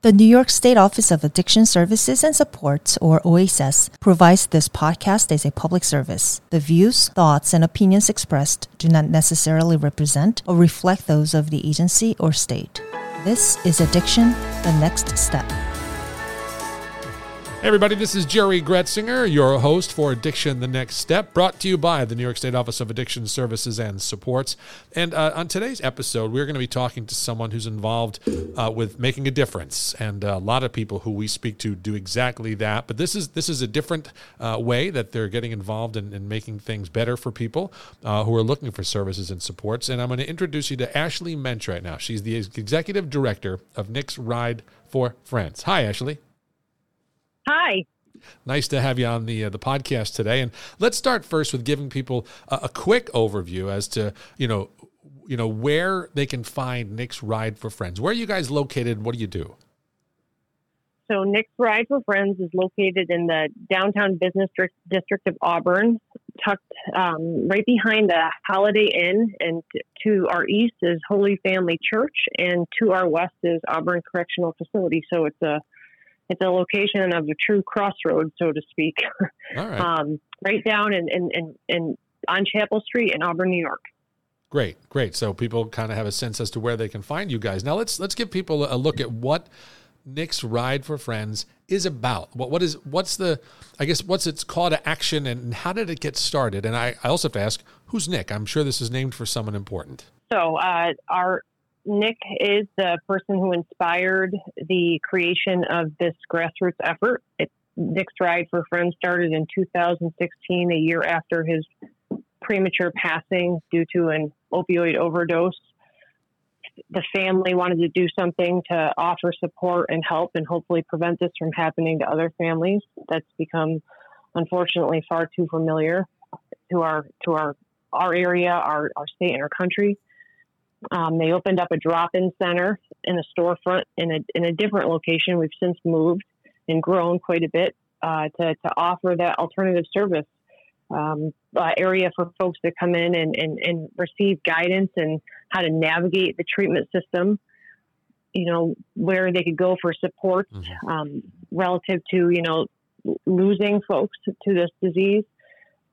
The New York State Office of Addiction Services and Supports, or OASAS, provides this podcast as a public service. The views, thoughts, and opinions expressed do not necessarily represent or reflect those of the agency or state. This is Addiction, the Next Step. Hey everybody, this is Jerry Gretzinger, your host for Addiction the Next Step, brought to you by the New York State Office of Addiction Services and Supports. And uh, on today's episode, we're going to be talking to someone who's involved uh, with making a difference. And uh, a lot of people who we speak to do exactly that. But this is this is a different uh, way that they're getting involved in, in making things better for people uh, who are looking for services and supports. And I'm going to introduce you to Ashley Mensch right now. She's the executive director of Nick's Ride for Friends. Hi, Ashley. Hi. Nice to have you on the uh, the podcast today. And let's start first with giving people a, a, quick overview as to you know you know where they can find Nick's Ride for Friends. Where are you guys located? What do you do? So Nick's Ride for Friends is located in the downtown business district of Auburn, tucked um, right behind the Holiday Inn. And to our east is Holy Family Church, and to our west is Auburn Correctional Facility. So it's a it's a location of a true crossroads, so to speak. Right. um, right down in, in, in, in, on Chapel Street in Auburn, New York. Great, great. So people kind of have a sense as to where they can find you guys. Now let's let's give people a look at what Nick's Ride for Friends is about. What what is what's the I guess what's its call to action and how did it get started? And I, I also have to ask, who's Nick? I'm sure this is named for someone important. So uh, our Nick is the person who inspired the creation of this grassroots effort. It, Nick's Ride for Friends started in 2016, a year after his premature passing due to an opioid overdose. The family wanted to do something to offer support and help and hopefully prevent this from happening to other families. That's become, unfortunately, far too familiar to our to our our area, our, our state, and our country. Um, they opened up a drop-in center in a storefront in a in a different location. We've since moved and grown quite a bit uh, to to offer that alternative service um, uh, area for folks to come in and, and and receive guidance and how to navigate the treatment system. You know where they could go for support mm-hmm. um, relative to you know losing folks to this disease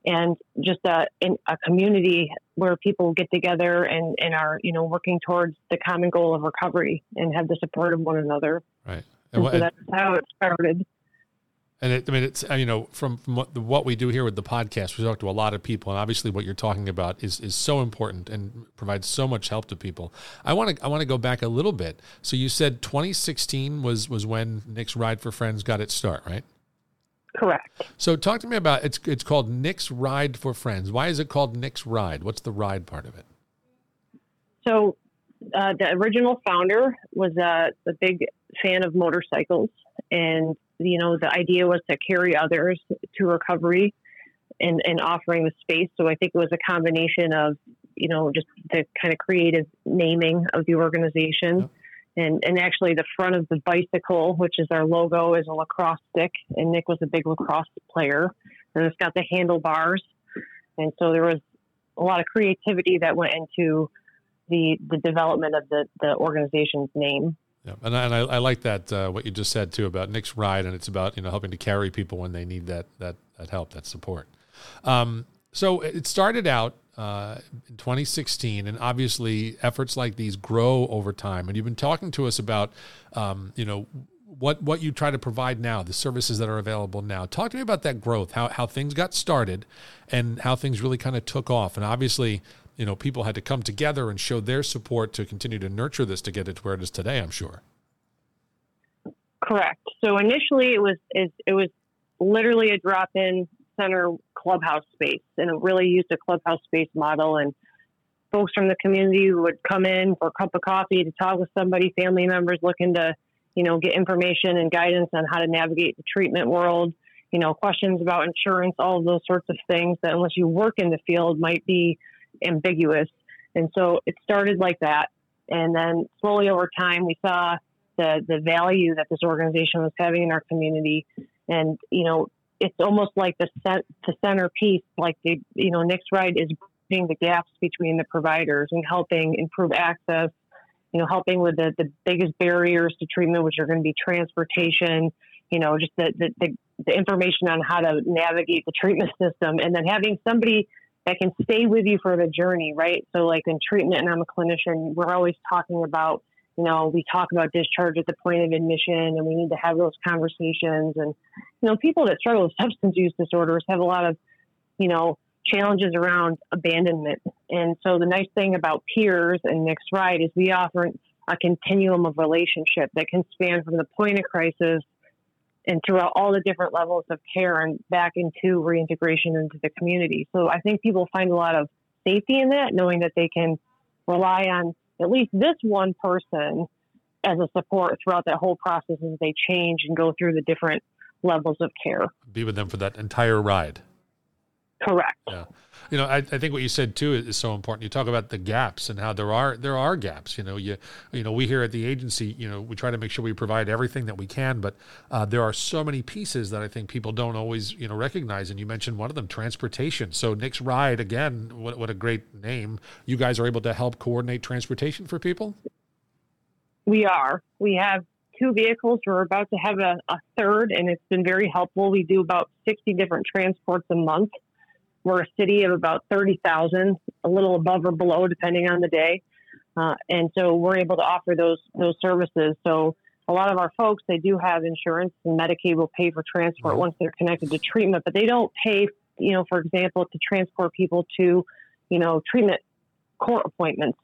and just a, in a community where people get together and, and are you know working towards the common goal of recovery and have the support of one another. Right. And, and so that's how it started. And it, I mean, it's you know from, from what, what, we do here with the podcast, we talk to a lot of people, and obviously what you're talking about is is so important and provides so much help to people. I want to I want to go back a little bit. So you said 2016 was was when Nick's Ride for Friends got its start, right? Correct. So talk to me about it's it's called Nick's Ride for Friends. Why is it called Nick's Ride? What's the ride part of it? So uh, the original founder was a, a big fan of motorcycles, and you know the idea was to carry others to recovery and, and offering the space. So I think it was a combination of you know just the kind of creative naming of the organization. Yep and and actually the front of the bicycle, which is our logo, is a lacrosse stick, and Nick was a big lacrosse player, and it's got the handlebars, and so there was a lot of creativity that went into the the development of the the organization's name. Yeah, and I, and I, I like that uh, what you just said too about Nick's ride, and it's about you know helping to carry people when they need that that that help, that support. Um, so it started out uh, in 2016, and obviously efforts like these grow over time. And you've been talking to us about, um, you know, what what you try to provide now, the services that are available now. Talk to me about that growth, how how things got started, and how things really kind of took off. And obviously, you know, people had to come together and show their support to continue to nurture this to get it to where it is today. I'm sure. Correct. So initially, it was it, it was literally a drop in center clubhouse space and really used a clubhouse space model. And folks from the community would come in for a cup of coffee to talk with somebody family members looking to you know get information and guidance on how to navigate the treatment world you know questions about insurance all of those sorts of things that unless you work in the field might be ambiguous. And so it started like that. And then slowly over time we saw the the value that this organization was having in our community. And you know it's almost like the cent- the centerpiece, like the you know Nick's Ride is bridging the gaps between the providers and helping improve access you know, helping with the, the biggest barriers to treatment, which are going to be transportation, you know, just the, the, the, the information on how to navigate the treatment system, and then having somebody that can stay with you for the journey, right? So, like in treatment, and I'm a clinician, we're always talking about, you know, we talk about discharge at the point of admission, and we need to have those conversations. And, you know, people that struggle with substance use disorders have a lot of, you know, challenges around abandonment. And so, the nice thing about peers and Nick's Ride is we offer a continuum of relationship that can span from the point of crisis and throughout all the different levels of care and back into reintegration into the community. So I think people find a lot of safety in that, knowing that they can rely on at least this one person as a support throughout that whole process as they change and go through the different levels of care. Be with them for that entire ride. Correct. Yeah. You know, I, I think what you said too is so important. You talk about the gaps and how there are there are gaps. You know, you you know we here at the agency, you know, we try to make sure we provide everything that we can, but uh, there are so many pieces that I think people don't always you know recognize. And you mentioned one of them, transportation. So Nick's Ride again, what, what a great name. You guys are able to help coordinate transportation for people. We are. We have two vehicles. We're about to have a, a third, and it's been very helpful. We do about sixty different transports a month we're a city of about 30,000, a little above or below, depending on the day. Uh, and so we're able to offer those those services. So a lot of our folks, they do have insurance, and Medicaid will pay for transport once they're connected to treatment, but they don't pay, you know, for example, to transport people to, you know, treatment court appointments.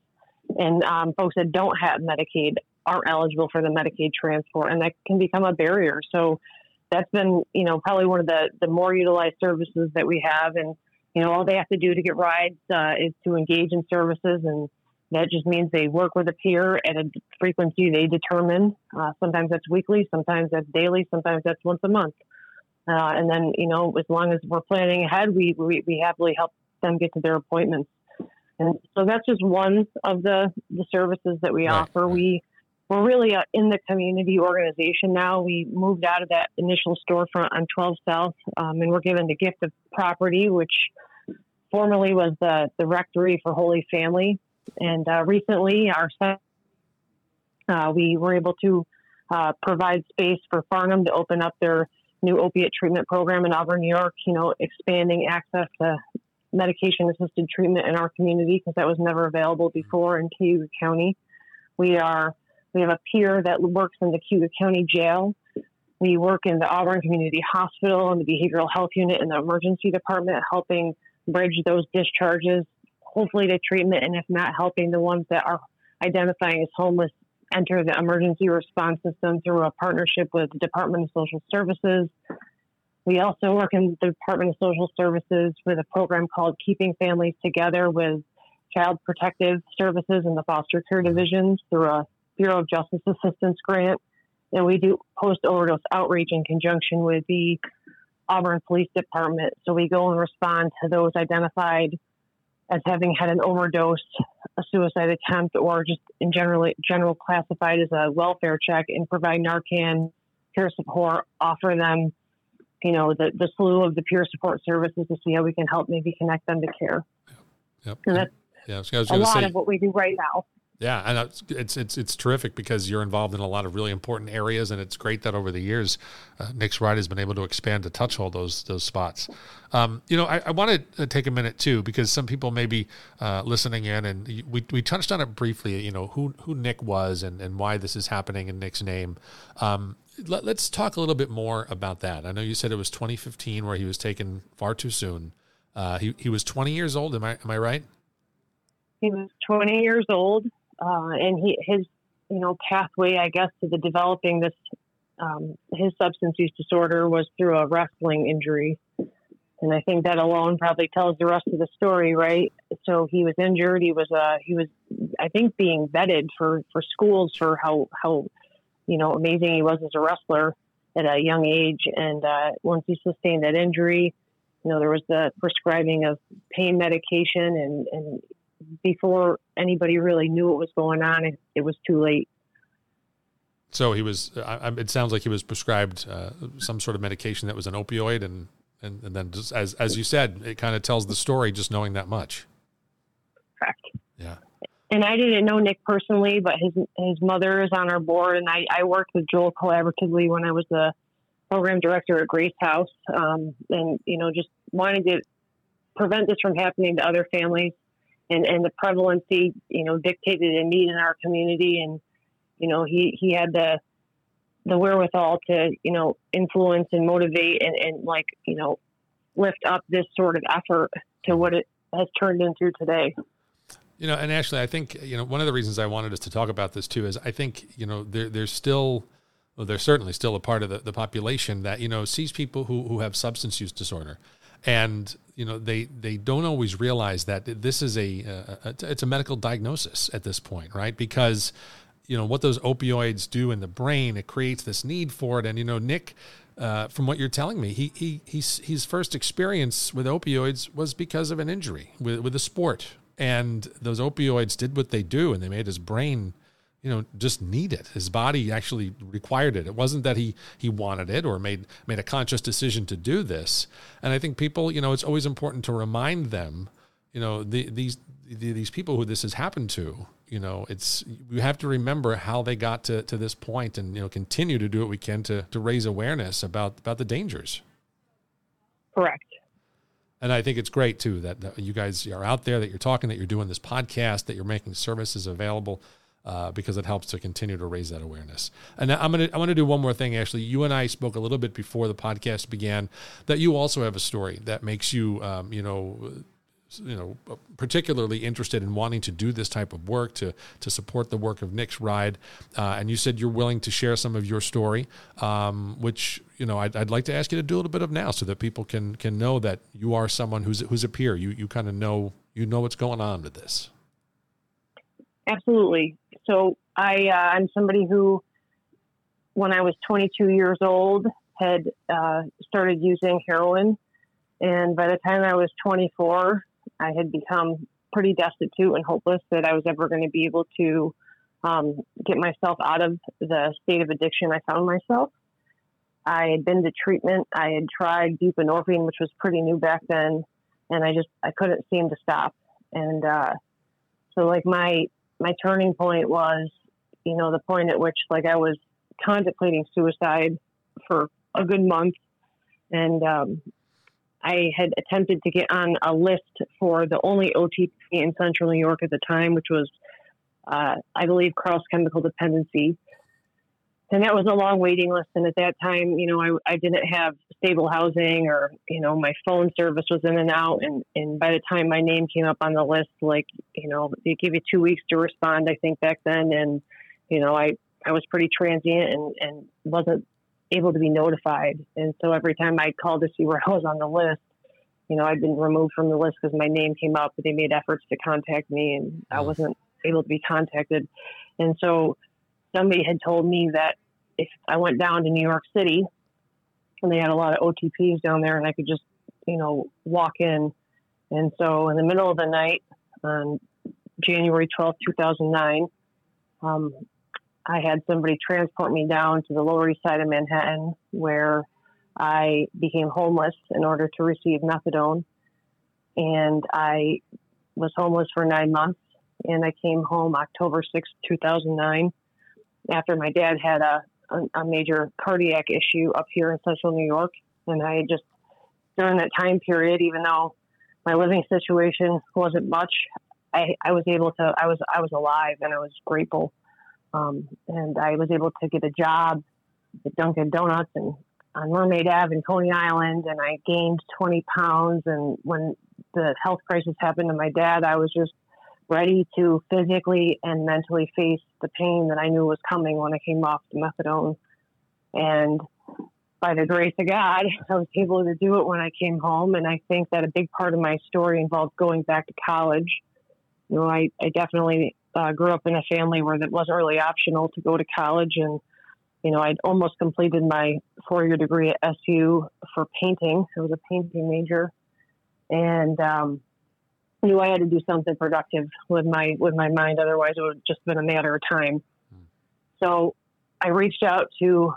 And um, folks that don't have Medicaid aren't eligible for the Medicaid transport, and that can become a barrier. So that's been, you know, probably one of the the more utilized services that we have, and you know, all they have to do to get rides uh, is to engage in services, and that just means they work with a peer at a frequency they determine. Uh, sometimes that's weekly, sometimes that's daily, sometimes that's once a month. Uh, and then, you know, as long as we're planning ahead, we, we, we happily help them get to their appointments. And so that's just one of the, the services that we right. offer. We we're really in the community organization now. We moved out of that initial storefront on 12 South, um, and we're given the gift of property, which formerly was the, the rectory for Holy Family. And uh, recently, our uh, we were able to uh, provide space for Farnham to open up their new opiate treatment program in Auburn, New York. You know, expanding access to medication assisted treatment in our community because that was never available before in Cayuga County. We are we have a peer that works in the Cayuga County Jail. We work in the Auburn Community Hospital and the behavioral health unit in the emergency department, helping bridge those discharges, hopefully to treatment, and if not, helping the ones that are identifying as homeless enter the emergency response system through a partnership with the Department of Social Services. We also work in the Department of Social Services with a program called Keeping Families Together with Child Protective Services and the Foster Care Divisions through a Bureau of Justice Assistance grant. And we do post overdose outreach in conjunction with the Auburn Police Department. So we go and respond to those identified as having had an overdose, a suicide attempt, or just in general, general classified as a welfare check and provide Narcan, peer support, offer them, you know, the, the slew of the peer support services to see how we can help maybe connect them to care. Yep. And that's yeah, a lot say, of what we do right now. Yeah, and it's, it's it's terrific because you're involved in a lot of really important areas, and it's great that over the years, uh, Nick's Ride has been able to expand to touch all those those spots. Um, you know, I, I want to take a minute too because some people may be uh, listening in, and we we touched on it briefly. You know, who who Nick was and and why this is happening in Nick's name. Um, let, us talk a little bit more about that. I know you said it was 2015 where he was taken far too soon. Uh, he he was 20 years old. Am I am I right? He was 20 years old uh, and he his you know pathway, I guess, to the developing this um, his substance use disorder was through a wrestling injury, and I think that alone probably tells the rest of the story, right? So he was injured. He was uh, he was I think being vetted for for schools for how how you know amazing he was as a wrestler at a young age, and uh, once he sustained that injury. You know, there was the prescribing of pain medication and, and before anybody really knew what was going on, it, it was too late. So he was. Uh, it sounds like he was prescribed uh, some sort of medication that was an opioid, and and, and then just as as you said, it kind of tells the story just knowing that much. Correct. Yeah. and I didn't know Nick personally, but his his mother is on our board, and I, I worked with Joel collaboratively when I was the program director at Grace House, um, and you know just wanted to prevent this from happening to other families, and and the prevalency you know dictated a need in our community, and you know he he had the the wherewithal to you know influence and motivate and, and like you know lift up this sort of effort to what it has turned into today. You know, and actually, I think you know one of the reasons I wanted us to talk about this too is I think you know there, there's still, well, there's certainly still a part of the, the population that you know sees people who who have substance use disorder, and you know they they don't always realize that this is a, a, it's a medical diagnosis at this point, right? Because you know what those opioids do in the brain, it creates this need for it, and you know Nick. Uh, from what you're telling me, he, he he's, his first experience with opioids was because of an injury with, with a sport, and those opioids did what they do and they made his brain you know just need it. His body actually required it. It wasn't that he he wanted it or made made a conscious decision to do this. And i think people you know it's always important to remind them you know the, these the, these people who this has happened to you know it's you have to remember how they got to, to this point and you know continue to do what we can to to raise awareness about about the dangers. Correct. And I think it's great too that, that, you guys are out there, that you're talking, that you're doing this podcast, that you're making services available. Uh, because it helps to continue to raise that awareness. And I'm gonna I want to do one more thing. Actually, you and I spoke a little bit before the podcast began that you also have a story that makes you um, you know you know, particularly interested in wanting to do this type of work to to support the work of Nick's Ride, uh, and you said you're willing to share some of your story, um, which you know I'd, I'd, like to ask you to do a little bit of now, so that people can can know that you are someone who's who's a peer. You you kind of know you know what's going on with this. Absolutely. So I uh, I'm somebody who, when I was 22 years old, had uh, started using heroin. And by the time I was 24, I had become pretty destitute and hopeless that I was ever going to be able to um, get myself out of the state of addiction I found myself. I had been to treatment. I had tried buprenorphine, which was pretty new back then, and I just I couldn't seem to stop. And uh, so, like my my turning point was, you know, the point at which like I was contemplating suicide for a good month, and um, I had attempted to get on a list for the only OTP in Central New York at the time, which was, uh, I believe, Crouse chemical dependency. And that was a long waiting list. And at that time, you know, I, I didn't have stable housing or, you know, my phone service was in and out. And, and by the time my name came up on the list, like, you know, they give you two weeks to respond, I think back then. And, you know, I, I was pretty transient and, and wasn't able to be notified. And so every time I called to see where I was on the list, you know, I'd been removed from the list because my name came up, but they made efforts to contact me and I mm. wasn't able to be contacted. And so somebody had told me that if I went down to New York City and they had a lot of OTPs down there and I could just, you know, walk in. And so in the middle of the night on January 12th, 2009, um, I had somebody transport me down to the Lower East Side of Manhattan, where I became homeless in order to receive methadone. And I was homeless for nine months. And I came home October 6, 2009, after my dad had a, a, major cardiac issue up here in central New York. And I just, during that time period, even though my living situation wasn't much, I, I was able to, I was, I was alive and I was grateful um, and I was able to get a job at Dunkin' Donuts and on Mermaid Ave in Coney Island, and I gained 20 pounds. And when the health crisis happened to my dad, I was just ready to physically and mentally face the pain that I knew was coming when I came off the methadone. And by the grace of God, I was able to do it when I came home. And I think that a big part of my story involved going back to college. You know, I, I definitely uh, grew up in a family where it wasn't really optional to go to college. And, you know, I'd almost completed my four year degree at SU for painting. I was a painting major and um, knew I had to do something productive with my, with my mind. Otherwise, it would have just been a matter of time. Hmm. So I reached out to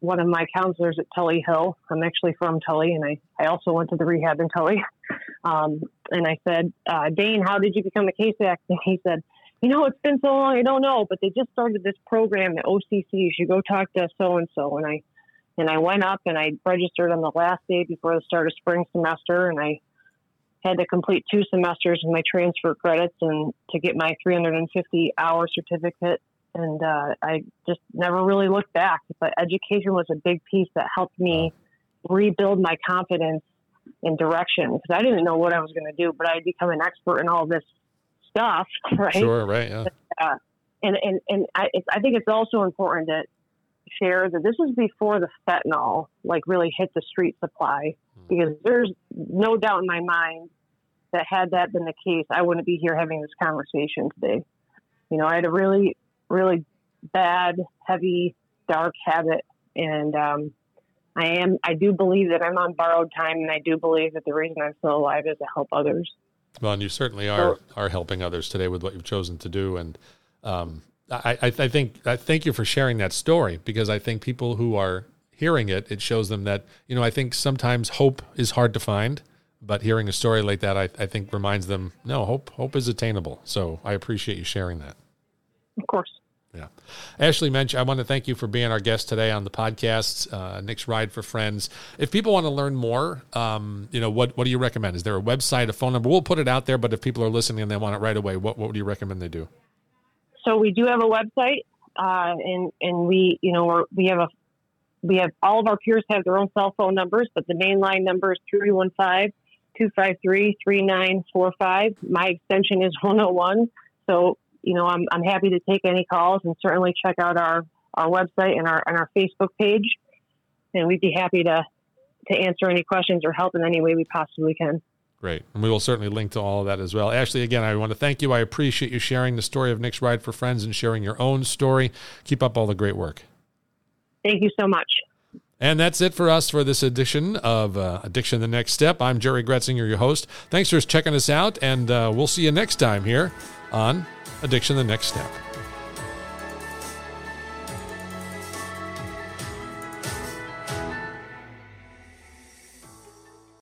one of my counselors at Tully Hill. I'm actually from Tully, and I, I also went to the rehab in Tully. Um, and I said, uh, Dane, how did you become a CASAC? And he said, you know, it's been so long, I don't know, but they just started this program at OCC. You should go talk to so and so. And I, and I went up and I registered on the last day before the start of spring semester, and I had to complete two semesters of my transfer credits and to get my 350 hour certificate. And uh, I just never really looked back. But education was a big piece that helped me rebuild my confidence in direction because I didn't know what I was going to do, but I'd become an expert in all this stuff, right? Sure, right, yeah. Uh, and and and I, I think it's also important to share that this was before the fentanyl like really hit the street supply. Because there's no doubt in my mind that had that been the case, I wouldn't be here having this conversation today. You know, I had a really, really bad, heavy, dark habit, and um, I am. I do believe that I'm on borrowed time, and I do believe that the reason I'm still alive is to help others. Well, and you certainly are so, are helping others today with what you've chosen to do, and um, I, I, I think I thank you for sharing that story because I think people who are hearing it, it shows them that you know I think sometimes hope is hard to find, but hearing a story like that, I, I think reminds them no hope hope is attainable. So I appreciate you sharing that. Of course. Yeah. Ashley Mensch, I want to thank you for being our guest today on the podcast, uh, Nick's Ride for Friends. If people want to learn more, um, you know, what, what do you recommend? Is there a website, a phone number? We'll put it out there, but if people are listening and they want it right away, what, what would you recommend they do? So we do have a website, uh, and, and we, you know, we're, we have a, we have all of our peers have their own cell phone numbers, but the main line number is 315 253 3945. My extension is 101. So you know, I'm, I'm happy to take any calls and certainly check out our, our website and our, and our Facebook page. And we'd be happy to, to answer any questions or help in any way we possibly can. Great. And we will certainly link to all of that as well. Ashley, again, I want to thank you. I appreciate you sharing the story of Nick's Ride for Friends and sharing your own story. Keep up all the great work. Thank you so much. And that's it for us for this edition of uh, Addiction the Next Step. I'm Jerry Gretzinger, your host. Thanks for checking us out, and uh, we'll see you next time here on Addiction the Next Step.